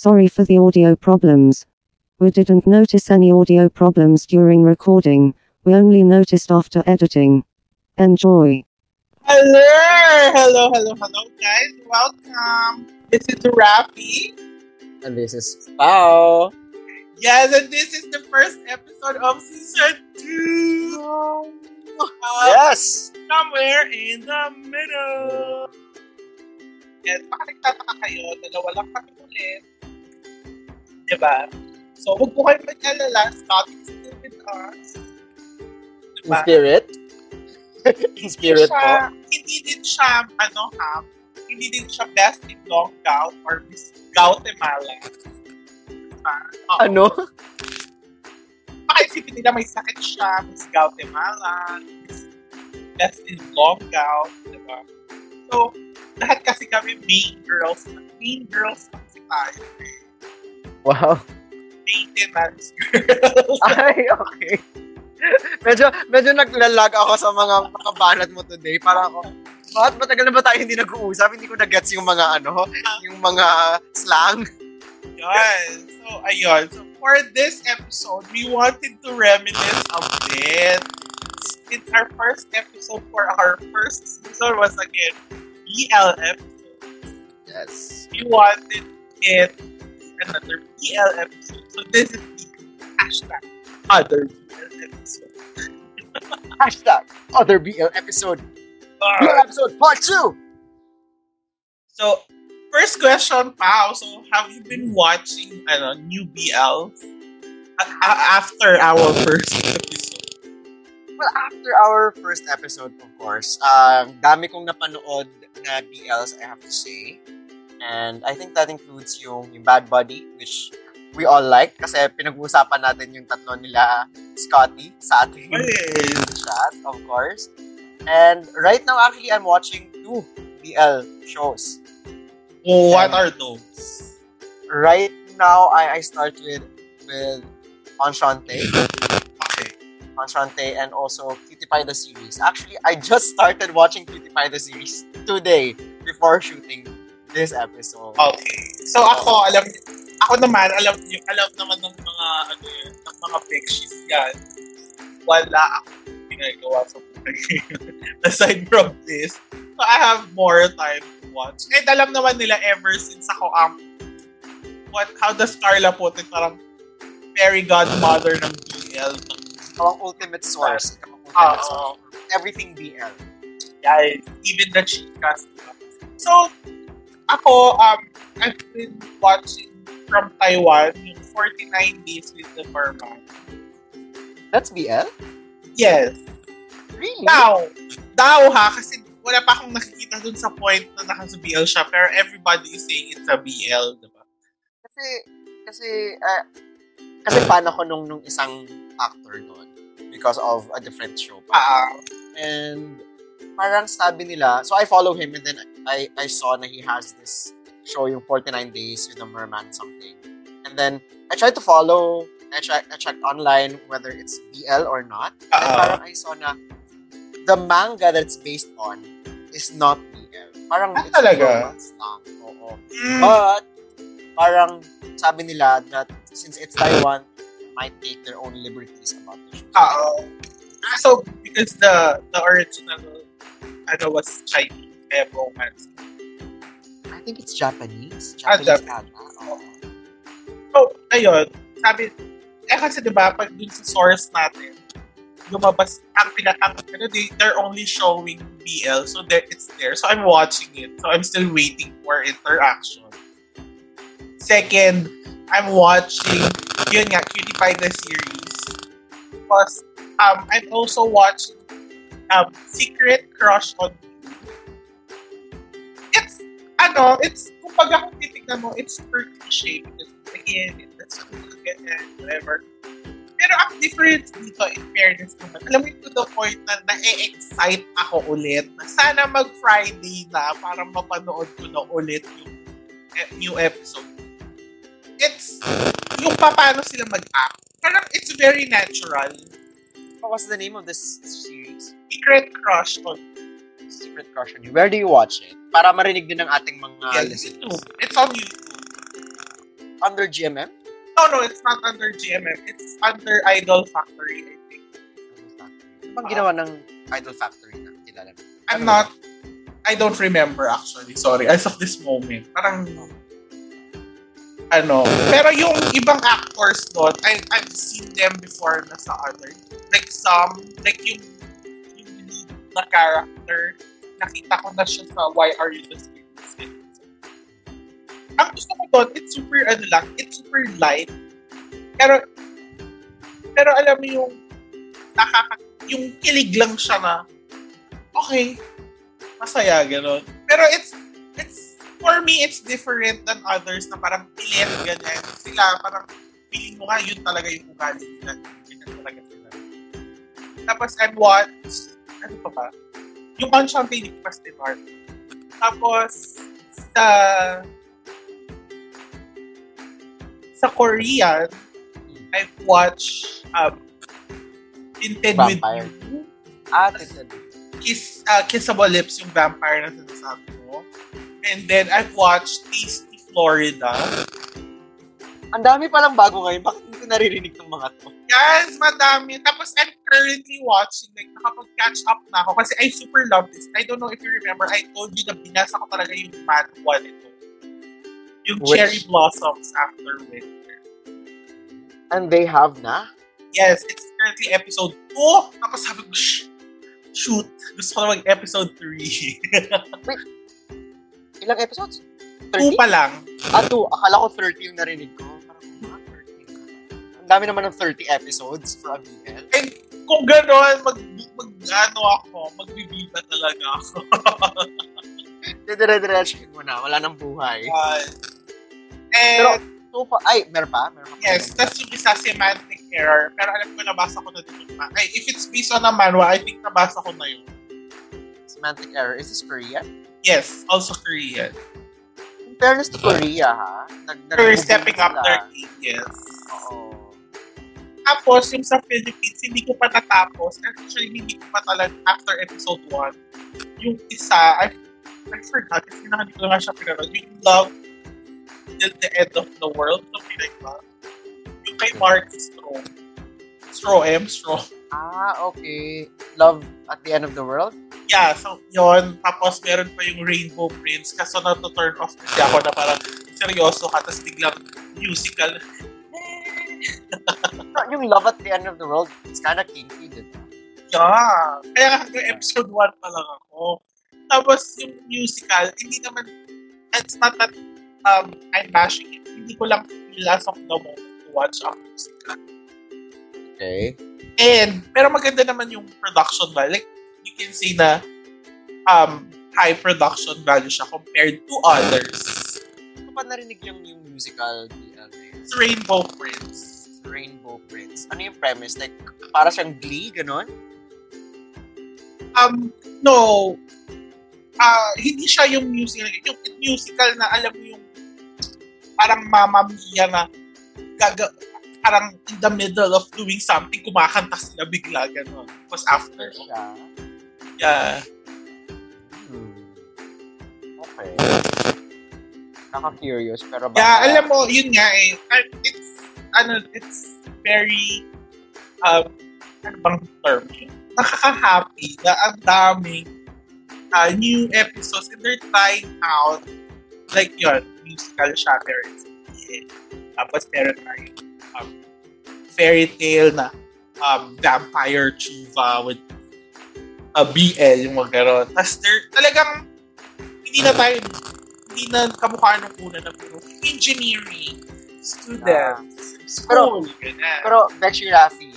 Sorry for the audio problems. We didn't notice any audio problems during recording, we only noticed after editing. Enjoy. Hello, hello, hello, hello, guys. Welcome. This is Rafi. And this is Pao. Yes, and this is the first episode of season two. Uh, Yes! Somewhere in the middle. Yes, baka kayo, dalawa lang kami ulit. Diba? So, huwag po kayo mag-alala. Is still with us. In Diba? spirit? In spirit po? siya, hindi din siya, ano ha, hindi din siya best in long gout or Miss Guatemala. Ah, oo. Ano? Baka isipin nila may sakit siya, Miss Guatemala, Miss best in long gout, di ba? So, lahat kasi kami main girls. Main girls kasi tayo. eh. Wow. Maintenance girls. Ay, okay. medyo, medyo naglalag ako sa mga makabanat mo today. Para ako, bakit matagal na ba tayo hindi nag-uusap? Hindi ko na-gets yung mga ano, yung mga slang. Yun. So, ayun. So, for this episode, we wanted to reminisce a bit. It's our first episode for our first season was again BL episode. Yes. We wanted it another BL episode. So this is the hashtag other BL episode. Hashtag other BL episode. BL episode part 2! So, first question, Pao. So, have you been watching ano, new BL a- a- after our first episode? Well, after our first episode, of course, um, dami kong napanood na BLs, I have to say. And I think that includes yung, yung Bad Buddy, which we all like kasi pinag-uusapan natin yung tatlo nila Scotty sa ating chat, of course. And right now, actually, I'm watching two BL shows. Oh, what are those? Right now, I, I start with, with Enchante. Okay. Enchante and also Cutie Pie the series. Actually, I just started watching Cutie Pie the series today before shooting this episode. Okay. So ako, alam ako naman, alam niyo, alam naman ng mga ano yun, ng mga bekshies yan. Wala ako ginagawa sa buhay Aside from this. So I have more time to watch. And alam naman nila ever since ako um what how does Carla put it parang fairy godmother ng BL ang ultimate source. Ang ultimate Ah, source. oo. Everything BL. guys, even the chicas. So, ako, um, I've been watching from Taiwan yung 49 Days with the Merman. That's BL? Yes. Really? Daw. Daw ha, kasi wala pa akong nakikita dun sa point na naka BL siya, pero everybody is saying it's a BL, diba? Kasi, kasi, uh, kasi fan ako nung, nung isang actor doon because of a different show. Ah, And parang sabi nila, so I follow him and then I I saw that he has this show yung 49 days with the merman something. And then I tried to follow, I checked, I checked online whether it's BL or not. And Ah. parang I saw na the manga that it's based on is not BL. Parang Ah, it's talaga? romance lang. Oo. mm, But parang sabi nila that since it's Taiwan, might take their own liberties about the show. ah, oh. Ah, so, because the the original ano was Chinese, romance. I think it's Japanese. Ah, Japanese Japanese. ata. Oo. So, ayun, sabi, eh kasi diba, pag dun sa source natin, lumabas, ang pinakang, ano, they, they're only showing BL, so there, it's there. So, I'm watching it. So, I'm still waiting for interaction. Second, I'm watching, yun nga, Cutie Pie the series. Because, um, I'm also watching, um, Secret Crush on ano, it's, kumbaga kung titignan mo, it's per cliche because again, it's ganyan, whatever. Pero ang difference dito, in fairness naman, alam mo to the point na na-excite ako ulit na sana mag-Friday na para mapanood ko na ulit yung e- new episode. It's yung pa- paano sila mag-act. Parang it's very natural. What was the name of this series? Secret crush on Secret Crush on You. Where do you watch it? Para marinig din ng ating mga yeah, listeners. It's on YouTube. under GMM? No, no, it's not under GMM. It's under Idol Factory, I think. Ano bang ginawa ng Idol Factory na kilala mo? I'm Ano not, I don't remember actually. Sorry. As of this moment. Parang, ano. Pero yung ibang actors doon, I, I've seen them before na sa other. Like some, like yung, na character, nakita ko na siya sa Why Are You This Way? Ang gusto ko doon, it's super, ano lang, it's super light. Pero, pero alam mo yung, nakaka, yung kilig lang siya na, okay, masaya, gano'n. Pero it's, it's, for me, it's different than others na parang pilit, ganyan. Sila, parang, feeling mo nga, yun talaga yung ugali nila. Ganyan talaga sila. Tapos, I'm watched, ano pa ba? Yung Enchanted Festival. Tapos, sa, sa Korean, I've watched, um, Tinted with Vampire. You. Ah, tinted. Kiss, uh, Kissable Lips yung vampire na sinasabi mo. And then, I've watched Tasty Florida. Ang dami palang bago ngayon. Bakit hindi ko naririnig ng mga to? Yes, madami. Tapos, I'm currently watching, like, nakapag-catch up na ako kasi I super love this. I don't know if you remember, I told you na binasa ko talaga yung manual nito. Yung Which? Cherry Blossoms After Winter. And they have na? Yes, it's currently episode 2. Tapos sabi ko, "Shh, shoot, gusto ko na mag-episode 3. Ilang episodes? 2 30? pa lang. Ah, 2. Akala ko 30 yung narinig ko. Dami naman ng 30 episodes for a BL. And kung gano'n, mag, mag, ano ako, magbibida talaga ako. Dire-diretsuhin mo na. Wala nang buhay. Uh, and, Pero, so pa, ay, meron pa? Meron pa yes, that's yung isa semantic error. Pero alam ko, nabasa ko na dito. Ay, if it's based on a manhwa, I think nabasa ko na yun. Semantic error. Is this Korean? Yes, also Korean. In fairness to Korea, ha? Nag, They're stepping up sila. their game, yes. Oo. Tapos, yung sa Philippines, hindi ko pa natapos. Actually, hindi ko pa talaga after episode 1. Yung isa, I, I forgot, kasi na hindi ko na nga siya pinanood. Yung Love Till the End of the World, something like that. Yung kay Mark Stro. Stro, M, Stro. Ah, okay. Love at the end of the world? Yeah, so yon Tapos meron pa yung Rainbow Prince. Kaso na to turn off kasi ako na parang seryoso ka, tapos biglang musical. Yung love at the end of the world, it's kind of kinky, di ba? Yeah. Kaya nga episode 1 pa lang ako. Tapos yung musical, hindi naman, it's not that um, I'm bashing it. Hindi ko lang as of the moment to watch a musical. Okay. And, pero maganda naman yung production value. Like, you can see na um, high production value siya compared to others. Ano pa narinig yung, yung musical yun? It's Rainbow Prince. Rainbow Prince. Ano yung premise? Like, para siyang glee, ganon? Um, no. Ah, hindi siya yung musical. Yung musical na alam mo yung parang Mamma Mia na gaga, parang in the middle of doing something, kumakanta sila bigla, gano'n. Tapos after, Siya. yeah. Hmm. Okay. Naka-curious, pero baka... Yeah, alam mo, yun nga eh. It's, ano, it's very, um, ano bang term yun? Nakaka-happy na ang daming uh, new episodes and they're trying out like yun, musical is yeah. Tapos meron tayong um, fairy tale na um, vampire chuva with a BL yung mga ganon. Tapos they're talagang hindi na tayo hindi na kamukha nung una na puro engineering, students, school, ganyan. Pero, Becky Rafi,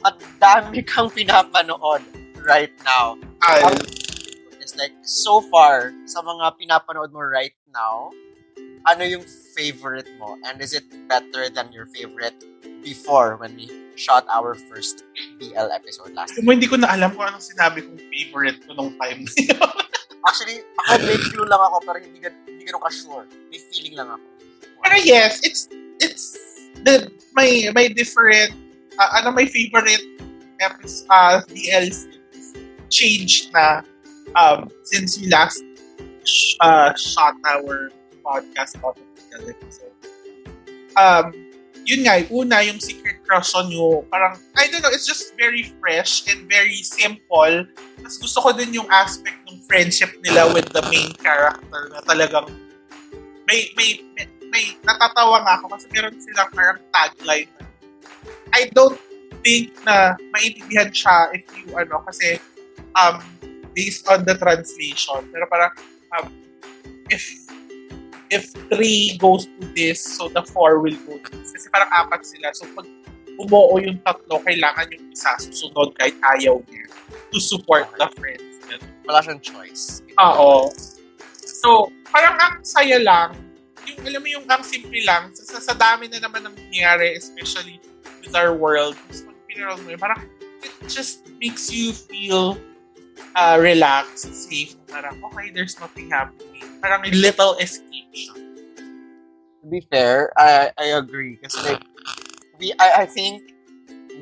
madami kang pinapanood right now. Ah, It's like, so far, sa mga pinapanood mo right now, ano yung favorite mo? And is it better than your favorite before when we shot our first BL episode last Kung hindi ko na alam kung anong sinabi kong favorite ko nung time na yun. Actually, ako may clue lang ako pero hindi, hindi ganun ka-sure. May feeling lang ako. Pero yes, it's it's the may may different uh, ano my favorite uh, DLs changed na um since we last uh, shot our podcast about the episode. um, yun nga, una, yung secret crush on you, parang, I don't know, it's just very fresh and very simple. Tapos gusto ko din yung aspect ng friendship nila with the main character na talagang may, may, may, may natatawa nga ako kasi meron silang parang tagline na, I don't think na maintindihan siya if you, ano, kasi, um, based on the translation. Pero parang, um, if if three goes to this, so the four will go to this. Kasi parang apat sila. So pag umuo yung tatlo, kailangan yung isa susunod kahit ayaw niya to support the friends. Wala siyang choice. Oo. So, parang ang saya lang. Yung, alam mo yung ang simple lang, sa, sa dami na naman ang nangyayari, especially with our world, pag pinarol mo parang it just makes you feel uh, relaxed, safe. Parang, okay, there's nothing happening. Parang a little escape siya. To be fair, I, I agree. Kasi like, we, I, I think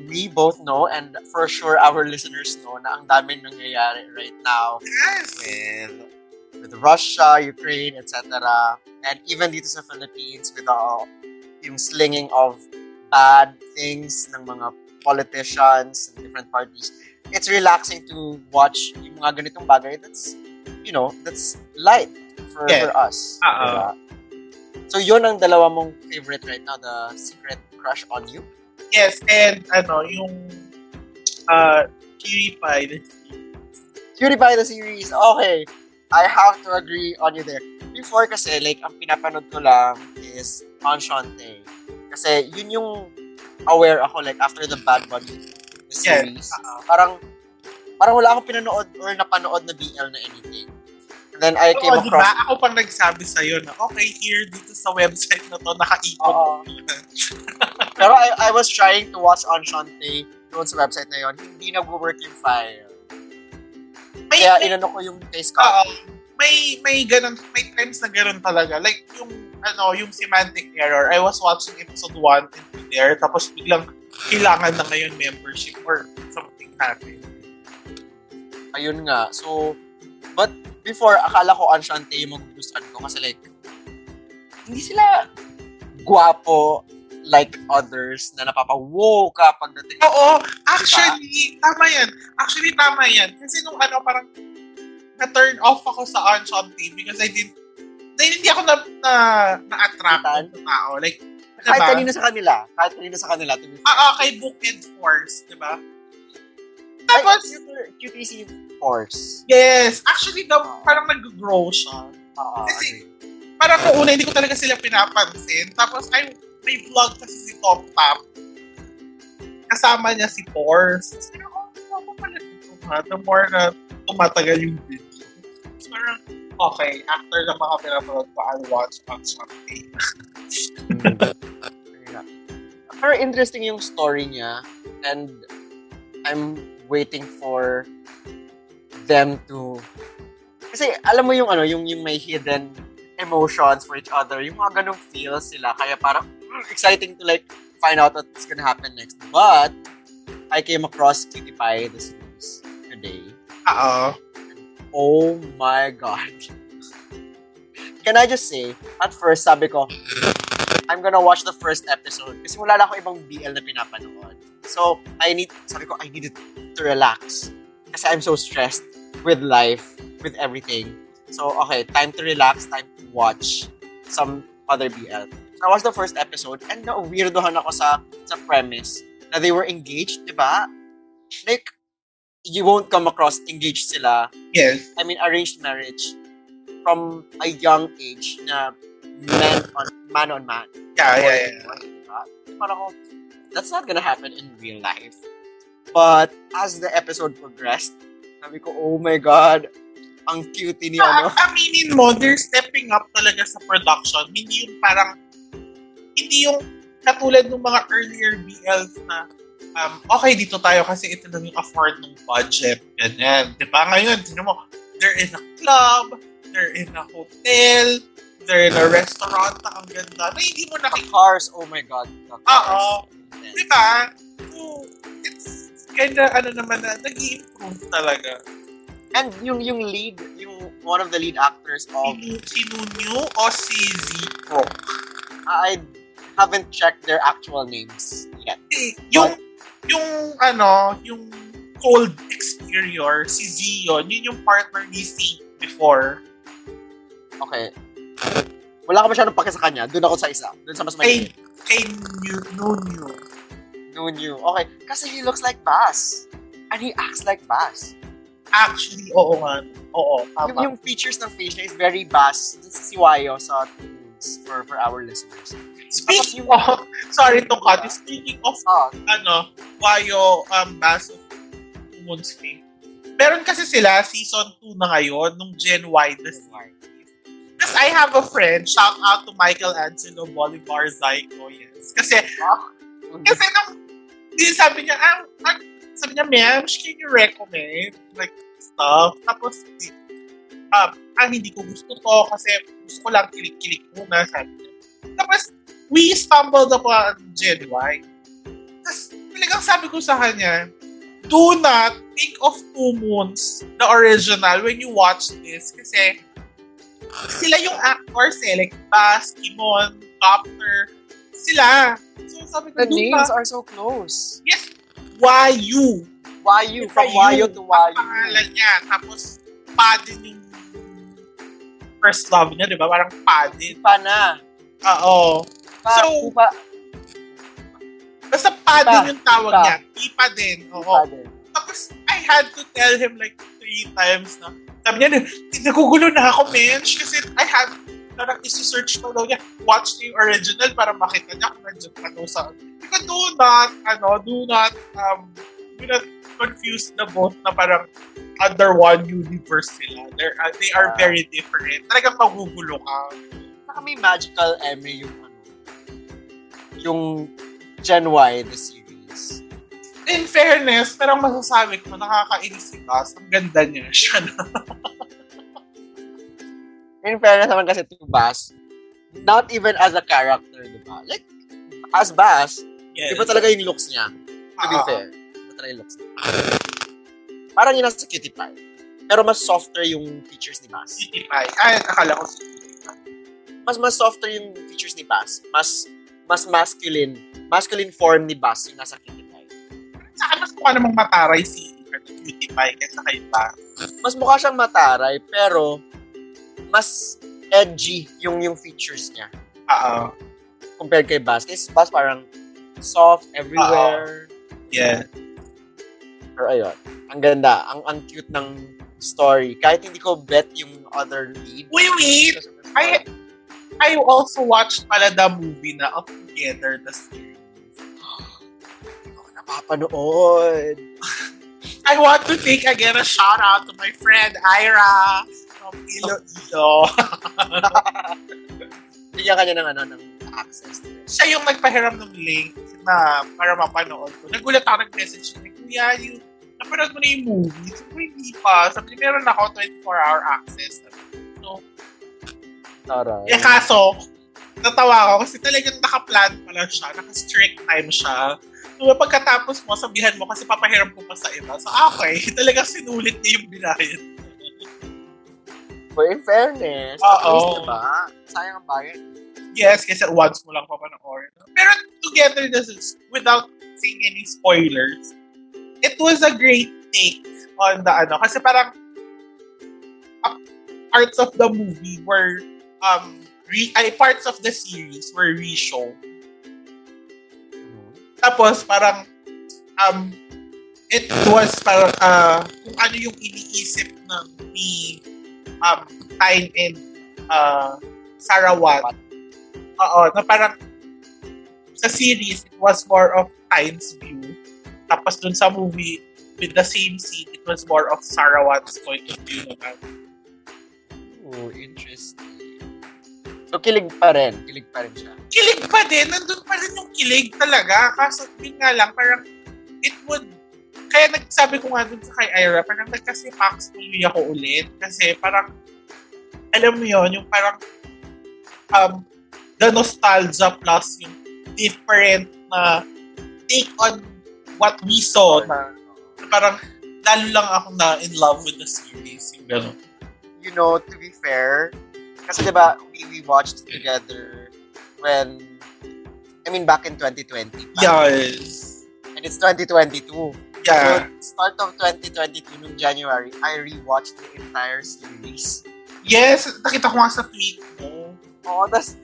we both know and for sure our listeners know na ang daming nangyayari right now Yes! with with Russia, Ukraine, etc. And even dito sa Philippines with all yung slinging of bad things ng mga politicians and different parties. It's relaxing to watch yung mga ganitong bagay that's, you know, that's light for, Yeah. for us. Diba? So yun ang dalawa mong favorite right now, the Secret Crush on You? Yes, and ano, yung uh, PewDiePie, Cutie Pie the series. Okay. I have to agree on you there. Before kasi, like, ang pinapanood ko lang is Enchante. Kasi yun yung aware ako, like, after the Bad Bunny the series. Oo. Parang, parang wala akong pinanood or napanood na BL na anything. And then I came Oo, di across... ba? Ako pang nagsabi sa'yo na, okay, here, dito sa website na to, nakaikot. Oo. Pero I, I was trying to watch Enchante doon sa website na yun. Hindi nag-work yung file. Kaya may, inano ko yung face oo, copy. may, may ganun, may times na ganun talaga. Like, yung, ano, yung semantic error, I was watching episode 1 and 2 there, tapos biglang kailangan na ngayon membership or something happened. Ayun nga. So, but before, akala ko Enchante yung magugustuhan ko kasi like, hindi sila guwapo like others na napapa-wow ka pagdating. Oo, actually, tama yan. Actually, tama yan. Kasi nung ano, parang na-turn off ako sa Enchante because I didn't, dahil hindi ako na, na, na-attract sa tao. Like, Kahit diba? kanina sa kanila. Kahit kanina sa kanila. Fair. Ah, ah, kay Book and Force, di ba? Tapos, Ay, QTC Force. yes, actually, the, parang nag-grow siya. Oo, Kasi- agree. Parang noong una, hindi ko talaga sila pinapansin. Tapos, ay, may vlog kasi si Tom Tap. Kasama niya si Force. Sabi ko, oh? The more na tumatagal yung video. Parang, okay, after na mga pinapanood ko, I'll watch on. Yeah. Pero interesting yung story niya and I'm waiting for them to kasi alam mo yung ano yung yung may hidden emotions for each other yung mga ganong feels sila kaya parang exciting to like find out what's gonna happen next but I came across Cutie Pie the series today Oo. Oh my God. Can I just say, at first, sabi ko, I'm gonna watch the first episode kasi wala ako ibang BL na pinapanood. So, I need, sabi ko, I needed to relax kasi I'm so stressed with life, with everything. So, okay, time to relax, time to watch some other BL. I watched the first episode and na-weirdohan ako sa, sa premise na they were engaged, di ba? Like, you won't come across engaged sila Yes. I mean, arranged marriage from a young age na man on man on man. Yeah, yeah, yeah. Diba? Parang ako, that's not gonna happen in real life. But as the episode progressed, sabi ko, oh my God, ang cute ni ano. Ah, aminin mo, they're stepping up talaga sa production. Hindi yung parang, hindi yung katulad ng mga earlier BLs na, um, okay, dito tayo kasi ito lang yung afford ng budget. Ganyan. Di ba? Ngayon, tinan mo, they're in a club, they're in a hotel, they're in a restaurant na ang ganda. Na hindi mo The nakikita. cars, oh my God. Oo. Di ba? So, it's kinda, ano naman na, nag-i-improve talaga. And yung yung lead, yung one of the lead actors of Si, si Nunyo o si Zipro? I haven't checked their actual names yet. Eh, Yung, yung, ano, yung cold exterior, si Zion, yun yung partner ni C before. Okay. Wala ka masyadong pake sa kanya. Doon ako sa isa. Doon sa mas Kay, may kay New, Nunyu. Noon you. Okay. Kasi he looks like Bass. And he acts like Bass. Actually, oo nga. Oo, Yung, tama. yung features ng face niya is very Bass. This is si Wayo sa for, for our listeners. Speaking of, sorry to cut, you. speaking of, Ah, ano, Wayo, um, Bass of Fame, meron kasi sila season 2 na ngayon, nung Gen Y series. Because I have a friend, shout out to Michael Angelo Bolivar Zyko, yes. Kasi, kasi nung, di sabi niya, ah, ah, sabi niya, ma'am, can you recommend, like, stuff? Tapos, di, ah, ah, hindi ko gusto to kasi gusto ko lang kilik-kilik muna, sabi niya. Tapos, we stumbled upon Gen Y. Tapos, talagang sabi ko sa kanya, do not think of Two Moons, the original, when you watch this. Kasi, sila yung actors eh, like Bass, Kimon, Copter, sila. So, sabi ko, The names not, are so close. yes, why you? Wayo. From Wayo to Ang Wayo. pangalan niya. Tapos, pa din yung first love niya, di ba? Parang pa din. Pa na. Oo. Pa, So, pa, Basta pa din yung tawag Pipa. niya. Pipa din. Oo. pa din. Tapos, I had to tell him like three times na. Sabi niya, nagugulo na ako, mensch. Kasi I had, parang isi-search ko daw niya, watch the original para makita niya kung nandiyan pa daw sa... Because do not, ano, do not, um, do not confuse the both na parang under one universe sila. They're, uh, they are very different. Talagang magugulo ka. Saka may magical Emmy yung ano, yung Gen Y, the series. In fairness, pero ang masasabi ko, nakakainis si Bass. Ang ganda niya. Siya na. In fairness naman kasi to Bass, not even as a character, di ba? Like, as Bass, Yes. iba talaga yung looks niya. To be Oo. fair. Niya. Parang yun nasa cutie pie. Pero mas softer yung features ni Bass. Cutie Pie. Ay, akala ko si Cutie Pie. Mas mas softer yung features ni Bass. Mas mas masculine. Masculine form ni Bass yung nasa cutie pie. Sa akin, mas mukha namang mataray si Cutie Pie kaysa kay Bass. Mas mukha siyang mataray, pero mas edgy yung yung features niya Oo. compared kay Bass. Kasi si Bass parang soft everywhere. Yeah. Pero ayun, ang ganda. Ang, ang cute ng story. Kahit hindi ko bet yung other lead. Wait, wait. I. I also watched pala the movie na of Together, the series. Hindi ko napapanood. I want to take again a shout out to my friend Ira from Iloilo. Bigyan kanya ng ano, ng access to it. Siya yung nagpahiram ng link na para mapanood ko. Nagulat ako nag-message niya, Kuya, you, napanood mo na yung movie? Sabi ko, hindi pa. Sabi niya, meron ako 24-hour access. So, Taray. Eh kaso, natawa ako kasi talagang nakaplan pala siya, naka-strict time siya. So, pagkatapos mo, sabihan mo kasi papahiram ko pa sa iba. So, okay, talagang sinulit niya yung binayad. But in fairness, Oo. at least diba, sayang ang bayad. Yes, kasi once mo lang papanood. Pero together, this is, without saying any spoilers, it was a great take on the ano. Kasi parang uh, parts of the movie were um re, ay, parts of the series were re-shown. Tapos parang um it was parang uh, kung ano yung iniisip ng ni um Tyne and uh, Sarawat. Oo, na parang sa series it was more of Tyne's view. Tapos dun sa movie with the same scene, it was more of Sarawat's point of view naman. Oh, interesting. So, kilig pa rin. Kilig pa rin siya. kilig pa din. Nandun pa rin yung kilig talaga. Kaso, yun nga lang, parang, it would, kaya nagsabi ko nga dun sa kay Ira, parang nagkasipax tuloy ako ulit. Kasi parang, alam mo yon yung parang, um, the nostalgia plus yung different na take on what we saw na, na parang, lalo lang ako na in love with the series. Yung gano'n. You know, to be fair, kasi diba, we, we watched together when I mean, back in 2020. pa. Yes. And it's 2022. Yeah. So, start of 2022, nung January, I rewatched the entire series. Yes, nakita ko nga sa tweet mo. Oo, tas,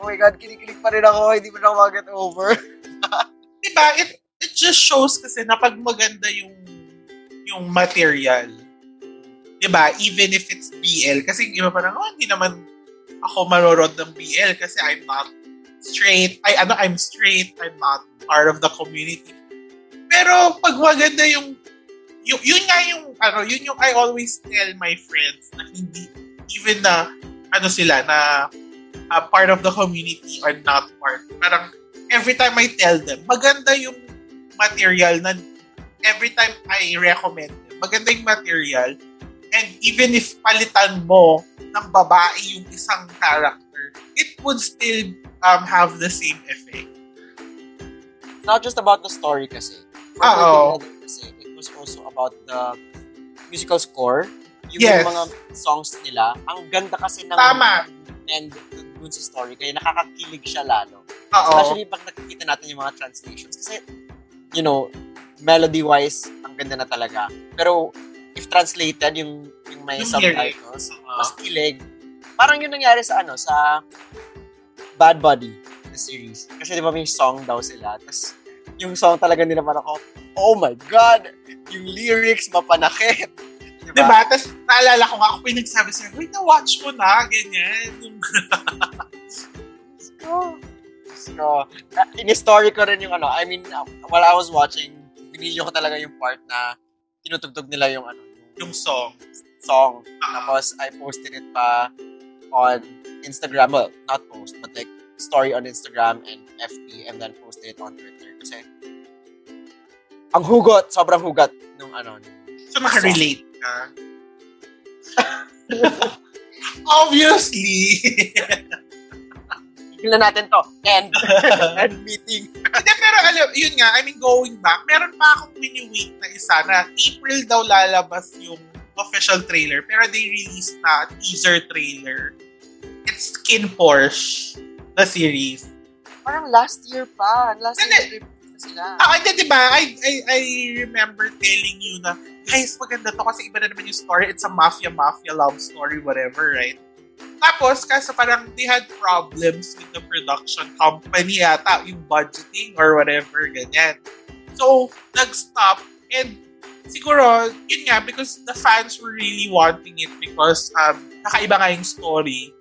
oh my God, kinikilig pa rin ako. Hindi mo na ako mag-get over. Diba? It, it just shows kasi na pag maganda yung yung material. Diba? Even if it's BL. Kasi yung iba parang, oh, hindi naman ako marorod ng BL kasi I'm not straight. Ay, ano, I'm straight. I'm not part of the community. Pero pag maganda yung yun, yun nga yung, ano, yun yung I always tell my friends na hindi, even na, ano sila, na uh, part of the community or not part. Parang, every time I tell them, maganda yung material na every time I recommend them, maganda yung material. And even if palitan mo ng babae yung isang character, it would still um, have the same effect. It's not just about the story kasi. For Oo. Leather kasi, it was also about the musical score. Yung Yes. mga songs nila, ang ganda kasi ng Tama. and dun sa story, kaya nakakakilig siya lalo. Oo. Especially pag nakikita natin yung mga translations. Kasi, you know, melody-wise, ang ganda na talaga. Pero, if translated, yung, yung may Yung subtitles, Oo. mas kilig. Parang yun nangyari sa ano, sa Bad Buddy, the series. Kasi di ba may song daw sila. Tapos, yung song talaga nila parang ako, oh my God! Yung lyrics, mapanakit. Diba? Diba? Tapos, naalala ko nga, ako pinagsabi sa'yo, wait, na-watch mo na, ganyan. Yung, So, so uh, in-story ko rin yung ano, I mean, uh, while I was watching, binidyo ko talaga yung part na tinutugtog nila yung ano, yung yung song. song. Ah. Tapos, I posted it pa on Instagram. Well, not post, but like, story on Instagram and FB and then posted it on Twitter. Kasi, ang hugot, sobrang hugot nung ano. So, nakarelate ka. Obviously. Tingnan natin to. End. End meeting. Hindi, pero alam, yun nga, I mean, going back, meron pa akong mini-wait na isa na April daw lalabas yung official trailer, pero they released na teaser trailer. It's Skin Porsche, the series. Parang last year pa. Last year sila. Ah, hindi, di ba? I, I, I remember telling you na, guys, maganda to kasi iba na naman yung story. It's a mafia-mafia love story, whatever, right? Tapos, kasi parang they had problems with the production company yata, yung budgeting or whatever, ganyan. So, nag-stop and siguro, yun nga, because the fans were really wanting it because um, kakaiba nga yung story.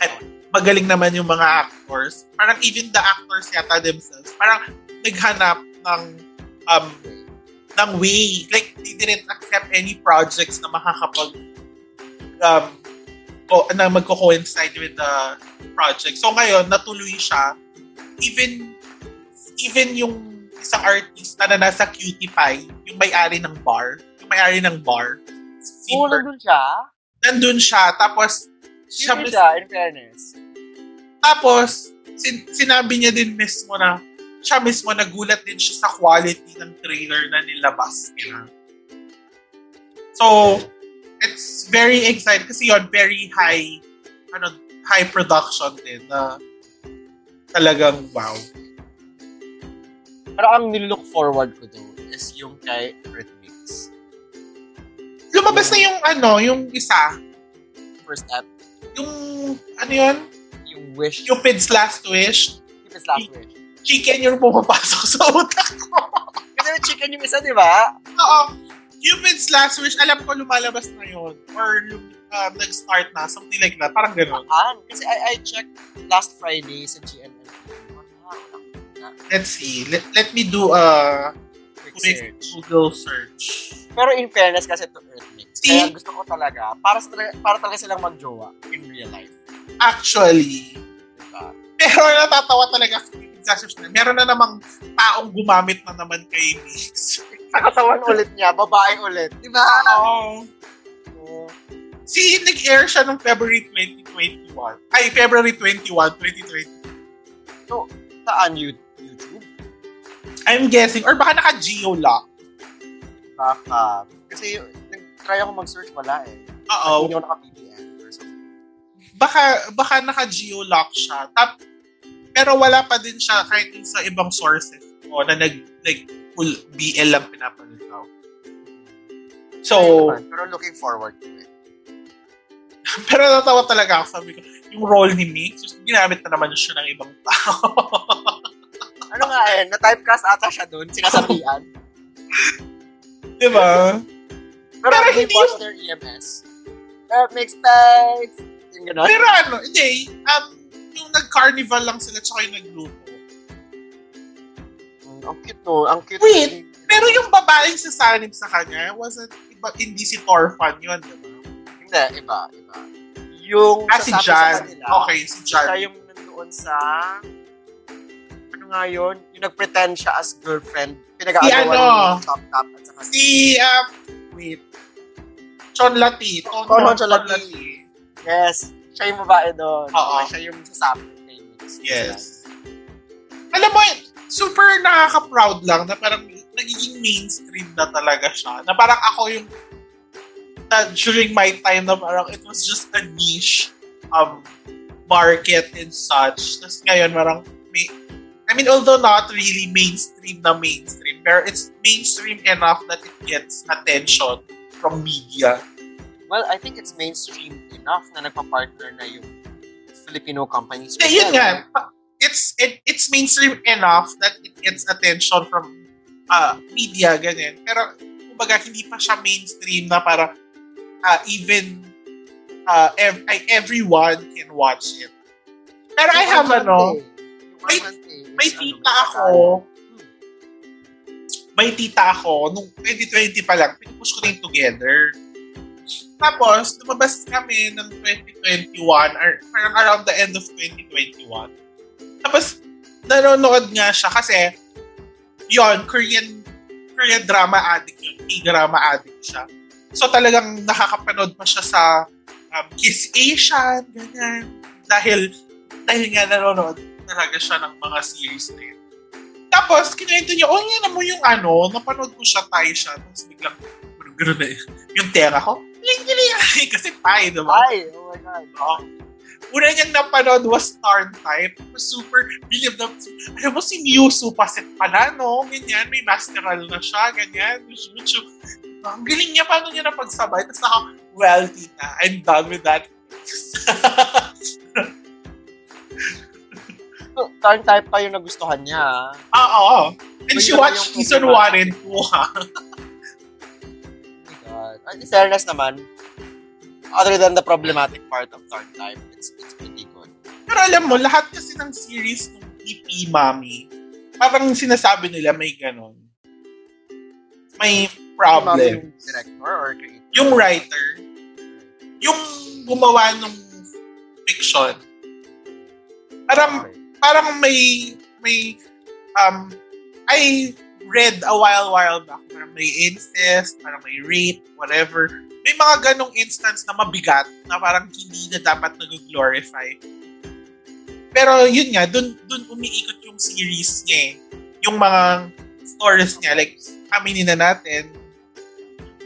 At magaling naman yung mga actors. Parang even the actors yata themselves, parang naghanap ng um, ng way. Like, they didn't accept any projects na makakapag um, ko, na magko-coincide with the project. So ngayon, natuloy siya. Even even yung isang artist na nasa Cutie Pie, yung may-ari ng bar, yung may-ari ng bar, si Bert, nandun siya. nandun siya, tapos siya, Sino siya, in fairness. tapos sin- sinabi niya din mismo na siya mismo nagulat din siya sa quality ng trailer na nilabas nila. So, it's very exciting kasi yon very high ano high production din na talagang wow. Pero ang nilook forward ko though is yung kay Rhythmics. Lumabas na yung ano, yung isa, First app, yung ano yun? yung Wish. Cupid's Last Wish. Cupid's Last Wish. Chicken yung pumapasok sa utak ko. Kasi may chicken yung isa, di ba? Oo. Cupid's Last Wish, alam ko lumalabas na yun. Or um, nag-start na, something like that. Parang gano'n. Saan? Kasi I, I checked last Friday sa GMM. Let's see. Let, let me do a quick search. Google search. Pero in fairness kasi to Earthmix. See? Kaya gusto ko talaga, para, sa, para talaga silang magjowa in real life. Actually, Diba? pero natatawa talaga sa Cupid's na. Meron na namang taong gumamit na naman kay Mix. Sa katawan ulit niya, babae ulit. Di ba? Oo. Oo. Si, nag-air siya noong February 2021. Ay, February 21, 2020. Saan you, YouTube? I'm guessing, or baka naka-geolock. Baka. Kasi nag-try ako mag-search, wala eh. Oo. Hindi ako naka-VPN or something. baka baka naka-geolock siya. Tap, Pero wala pa din siya kahit sa ibang sources ko na nag, like, full BL lang pinapanood ko. So, naman, pero looking forward to it. pero natawa talaga ako. Sabi ko, yung role ni Mix, ginamit na naman siya ng ibang tao. Ano nga eh, na-typecast ata siya dun, sinasabihan. Di ba? Pero, Pero hindi watched their EMS. Mixed bags. Yung gano'n. Pero ano, hindi. Um, yung nag-carnival lang sila tsaka yung nagluto. Mm, ang cute no, ang cute. Wait, Pero yung babaeng sasanib sa kanya, wasn't, iba, hindi si Torfan yun, di ba? Hindi, iba, iba. Yung Ah, si Jan. sa kanila, Okay, si Jan. siya yung nandoon sa... Nga yun? Yung nag-pretend siya as girlfriend. Pinag-aagawan Si ano? ni Top Top at saka Si, um, wait. Chon Lati. Tono, Tono Cholati. Yes. Siya yung babae doon. Oo. Siya yung sasabi kay Mix. Yes. Alam mo, super nakaka-proud lang na parang nagiging mainstream na talaga siya. Na parang ako yung na during my time na parang it was just a niche um, market and such. Tapos ngayon parang may, I mean, although not really mainstream na mainstream, pero it's mainstream enough that it gets attention from media. Well, I think it's mainstream enough na nagpa-partner na yung Filipino companies. Yeah, yun nga. It's it, it's mainstream enough that it gets attention from uh, media, ganyan. Pero, kumbaga, hindi pa siya mainstream na para uh, even uh, ev- everyone can watch it. Pero I have ano, eh. Yung may- is ano, tita ako, Hmm. may tita ako, nung 2020 pa lang, pinupush ko na yung together. Tapos, lumabas kami ng 2021, or parang around the end of 2021. Tapos, nanonood nga siya kasi, yon Korean, Korean drama addict yun. K-drama addict siya. So, talagang nakakapanood pa siya sa um, Kiss Asian, ganyan. Dahil, dahil nga nanonood talaga siya ng mga series na yun. Tapos, kinuwento niya, oh, yan mo yung ano, napanood ko siya, tayo siya. Tapos biglang, parang gano'n na yun. Yung tera ko, ling ling Kasi pie, diba? Ay, oh my God. Oo. Una niyang napanood was Star Type. Super, believe na, alam mo si Mewsu Pasit pala, no? Ganyan, may masteral na siya, ganyan. Shushu. Ang galing niya, paano niya napagsabay? Tapos ako, well, tita, I'm done with that. So, turn type pa yung nagustuhan niya. ah. Oo. And she Yun na watched yung season problema. 1 and 2, ha? Oh my God. And in fairness naman, other than the problematic part of turn type, it's, it's pretty good. Pero alam mo, lahat kasi ng series ng EP Mami, parang sinasabi nila may ganon. May problem. Yung director or creator. Yung writer, yung gumawa ng fiction, parang, parang may, may, um, I read a while, while back, parang may incest, parang may rape, whatever. May mga ganong instance na mabigat na parang hindi na dapat nag-glorify. Pero yun nga, dun, dun umiikot yung series niya eh. Yung mga stories niya, like, aminin na natin,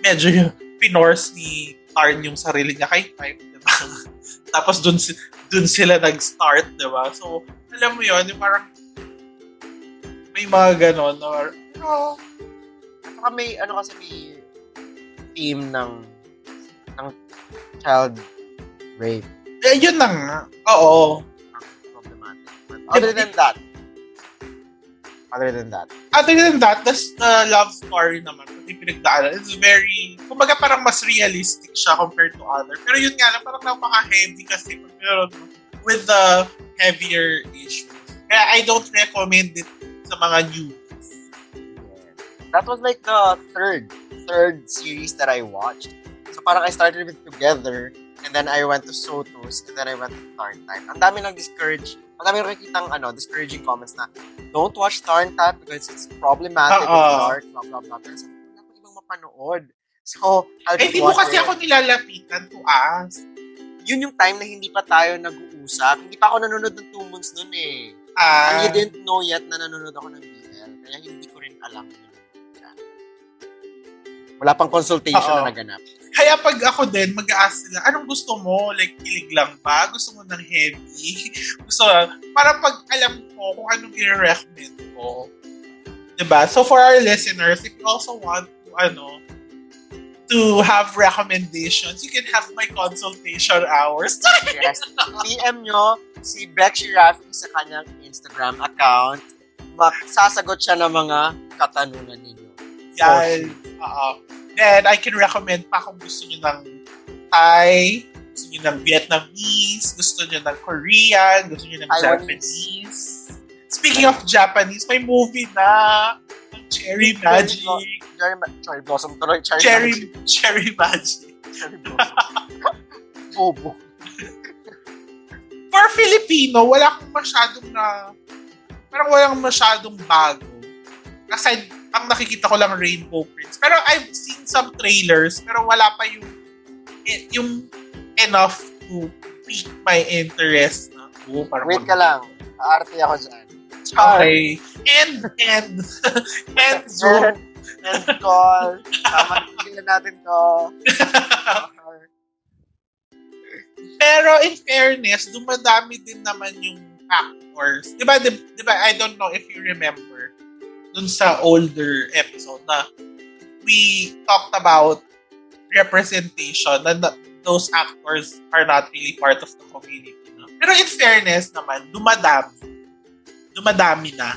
medyo pinorse ni Tarn yung sarili niya kay Pipe, diba? Tapos dun, dun sila nag-start, diba? So, alam mo yun, yung parang may mga ganon na pero, Saka may, ano kasi may theme ng ng child rape. eh, yun na nga. Oo. problematic. But other than that, other than that, Other than that, that's the love story naman. Pati pinagdaanan. It's very, kumbaga parang mas realistic siya compared to other. Pero yun nga lang, parang napaka-heavy kasi pag meron mo with the heavier issues. Kaya I don't recommend it sa mga new. that was like the third, third series that I watched. So parang I started with Together, and then I went to Sotos, and then I went to Tarn Time. Ang dami nang discourage, ang dami nakikitang ano, discouraging comments na, don't watch Tarn Time because it's problematic, it's dark, blah, blah, blah. Pero ko, wala ko ibang mapanood. So, I'll Eh, di mo kasi it. ako nilalapitan to ask. Yun yung time na hindi pa tayo nag-uusap. Hindi pa ako nanonood ng two months nun eh. Ah, And you didn't know yet na nanonood ako ng BL. Kaya hindi ko rin alam yun. Wala pang consultation Oo. na naganap. Kaya pag ako din, mag-ask sila, anong gusto mo? Like, kilig lang ba? Gusto mo ng heavy? Gusto, para pag alam ko kung anong i-recommend ko. 'Di ba? So for our listeners, if you also want to, ano, to have recommendations, you can have my consultation hours. Yes. PM nyo si Beck Shirafi sa kanyang Instagram account. Magsasagot siya ng mga katanungan ninyo. Yan. Oo. Then, I can recommend pa kung gusto niyo ng Thai, gusto niyo ng Vietnamese, gusto niyo ng Korean, gusto niyo ng. Japanese. Speaking of Japanese, may movie na Cherry Magic. Cherry, Cherry Blossom tuloy. Cherry, Cherry, Magic. Cherry Magic. Cherry Blossom. Bobo. For Filipino, wala akong masyadong na, parang walang masyadong bago. Aside, ang nakikita ko lang Rainbow Prince. Pero I've seen some trailers, pero wala pa yung, eh, yung enough to pique my interest. Na, oh, parang Wait ka lang. Aarte ako dyan. Okay. And, and, and, so, And, and call. Tama, natin to. Pero in fairness, dumadami din naman yung actors. Di ba, di, ba, I don't know if you remember dun sa older episode na we talked about representation na, na those actors are not really part of the community. No? Pero in fairness naman, dumadami. Dumadami na.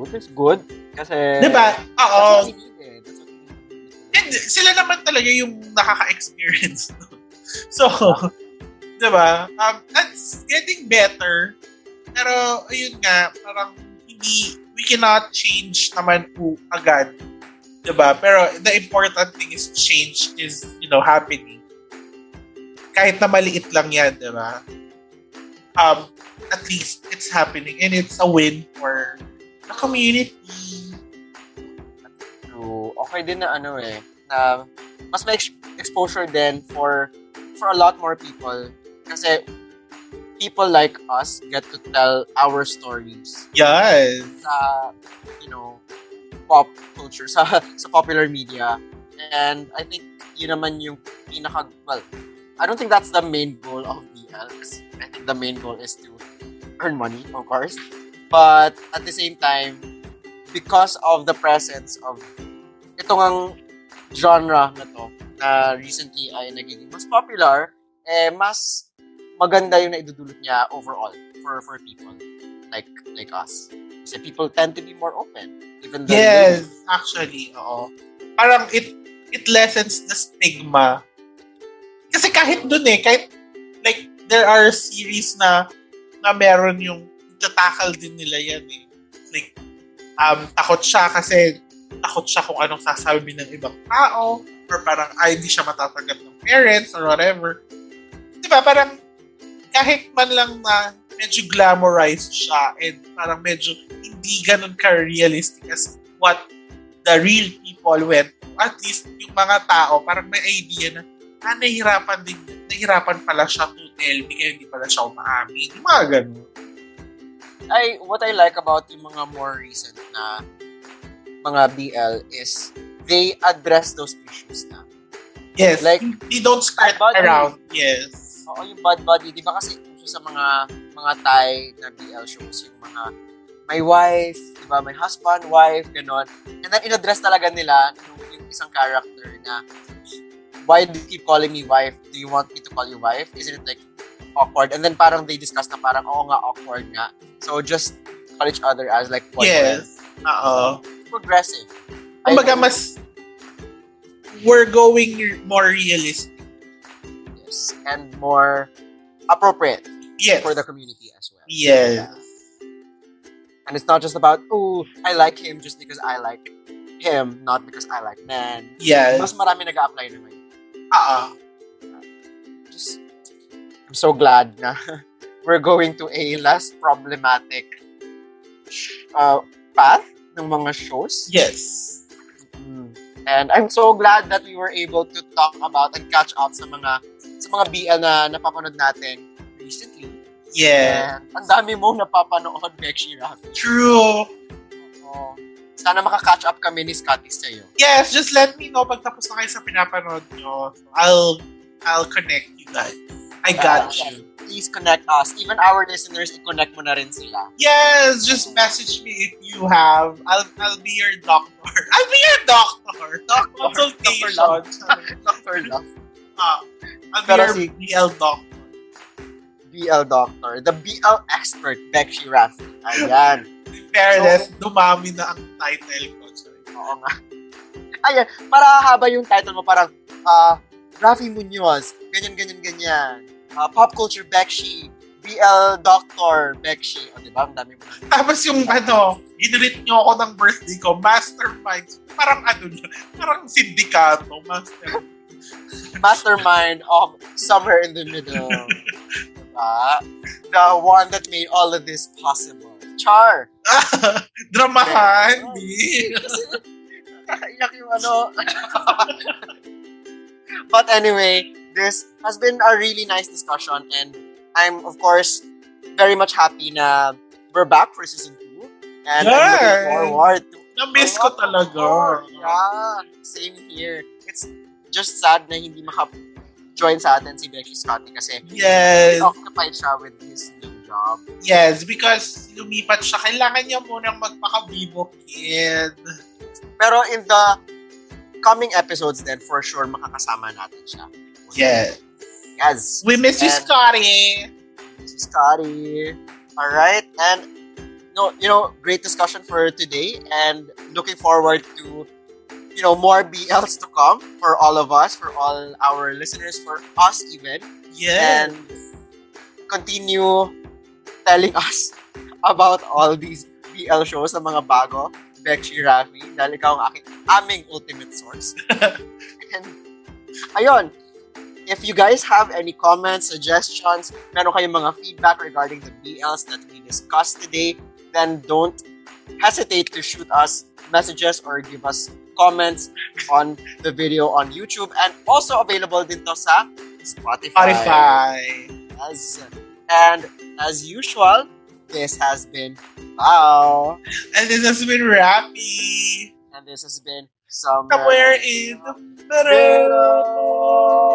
Good is good. Kasi... Di ba? Oo. Needed. And sila naman talaga yung nakaka-experience. nun. So, di ba? Um, that's getting better. Pero, ayun nga, parang hindi, we cannot change naman po agad. Di ba? Pero the important thing is change is, you know, happening. Kahit na maliit lang yan, di ba? Um, at least it's happening and it's a win for community. True. Okay din na ano eh, na mas may ex- exposure din for for a lot more people. Kasi people like us get to tell our stories Yes. sa, you know, pop culture, sa, sa popular media. And I think yun naman yung pinaka, well, I don't think that's the main goal of BL. I think the main goal is to earn money, of course. But at the same time, because of the presence of itong ang genre na to, na recently ay nagiging mas popular, eh, mas maganda yung naidudulot niya overall for for people like like us. Kasi people tend to be more open. Even though Yes, actually, oo. Parang it it lessens the stigma. Kasi kahit dun eh, kahit like there are series na na meron yung tatakal din nila yan eh. Like, um, takot siya kasi takot siya kung anong sasabi ng ibang tao or parang ay hindi siya matatanggap ng parents or whatever. Di ba? Parang kahit man lang na medyo glamorized siya and parang medyo hindi ganun ka-realistic as what the real people went through. At least yung mga tao parang may idea na ah, nahihirapan din, nahihirapan pala siya to tell me kaya hindi pala siya umaamin. Yung mga ganun. I what I like about yung mga more recent na mga BL is they address those issues na. Yes. Like, they don't skirt around. Yes. Oo, yung Bad Buddy, di ba kasi uso sa mga mga Thai na BL shows, yung mga may wife, di ba, may husband, wife, ganon. And then, in-address talaga nila yung, yung isang character na, why do you keep calling me wife? Do you want me to call you wife? Isn't it like awkward? And then parang they discuss na parang, oo nga, awkward nga. So, just call each other as like boyfriend. Yes. Oo. Progressive. Kumbaga, mas we're going more realistic. Yes. And more appropriate Yes. for the community as well. Yes. And it's not just about, oh, I like him just because I like him, not because I like men. Yes. Mas marami nag-a-apply naman. Oo. Just, I'm so glad na we're going to a less problematic uh, path ng mga shows. Yes. Mm. And I'm so glad that we were able to talk about and catch up sa mga sa mga BL na napapanood natin recently. Yeah. And ang dami mong napapanood, Beck Shirafi. True. Oo. Sana makaka-catch up kami ni Scotty sa'yo. Yes, just let me know pag tapos na kayo sa pinapanood nyo. I'll I'll connect you guys. I got Yes. you. Please connect us. Even our listeners, i-connect mo na rin sila. Yes, just message me if you have. I'll I'll be your doctor. I'll be your doctor. Doctor. Consultation. Dr. Love. Ah, I'll be Pero your si- BL doctor. BL Doctor. The BL expert, Becky Rafi. Ayan. In fairness, dumami na ang title ko. Sorry. Oo nga. Ayan. Para haba yung title mo, parang, ah, Rafi Munoz, ganyan, ganyan, ganyan. Ah, pop culture Bekshi. BL Doctor Bekshi. O, diba? Ang dami mo. Tapos yung ano, ginrit nyo ako ng birthday ko, Masterminds. Parang ano, parang sindikato, Master. Mastermind of Somewhere in the Middle. diba? The one that made all of this possible. Char! Dramahan, di. Iyak yung ano. but anyway, this has been a really nice discussion and I'm, of course, very much happy na we're back for season 2. And I'm Yes. looking forward to Na-miss ko talaga. Yeah, same here. It's just sad na hindi maka-join sa atin si Becky Scotty kasi Yes. occupied siya with his new job. Yes, because lumipat siya. Kailangan niya munang magpaka-vivo kid. Pero in the coming episodes then, for sure, makakasama natin siya. Yes. Yes. We miss you, Scotty. This is Scotty. All right, and no, you know, great discussion for today, and looking forward to you know more BLs to come for all of us, for all our listeners, for us even, Yes. and continue telling us about all these BL shows na mga bago. Becky Rafi, dahil ikaw ang aking aming ultimate source. and, ayun, if you guys have any comments, suggestions, meron kayong mga feedback regarding the BLs that we discussed today, then don't hesitate to shoot us messages or give us comments on the video on YouTube and also available din to sa Spotify. Spotify. Yes. And as usual, this has been Pao. And this has been Rappy. And this has been Somewhere, Somewhere in the middle. Middle.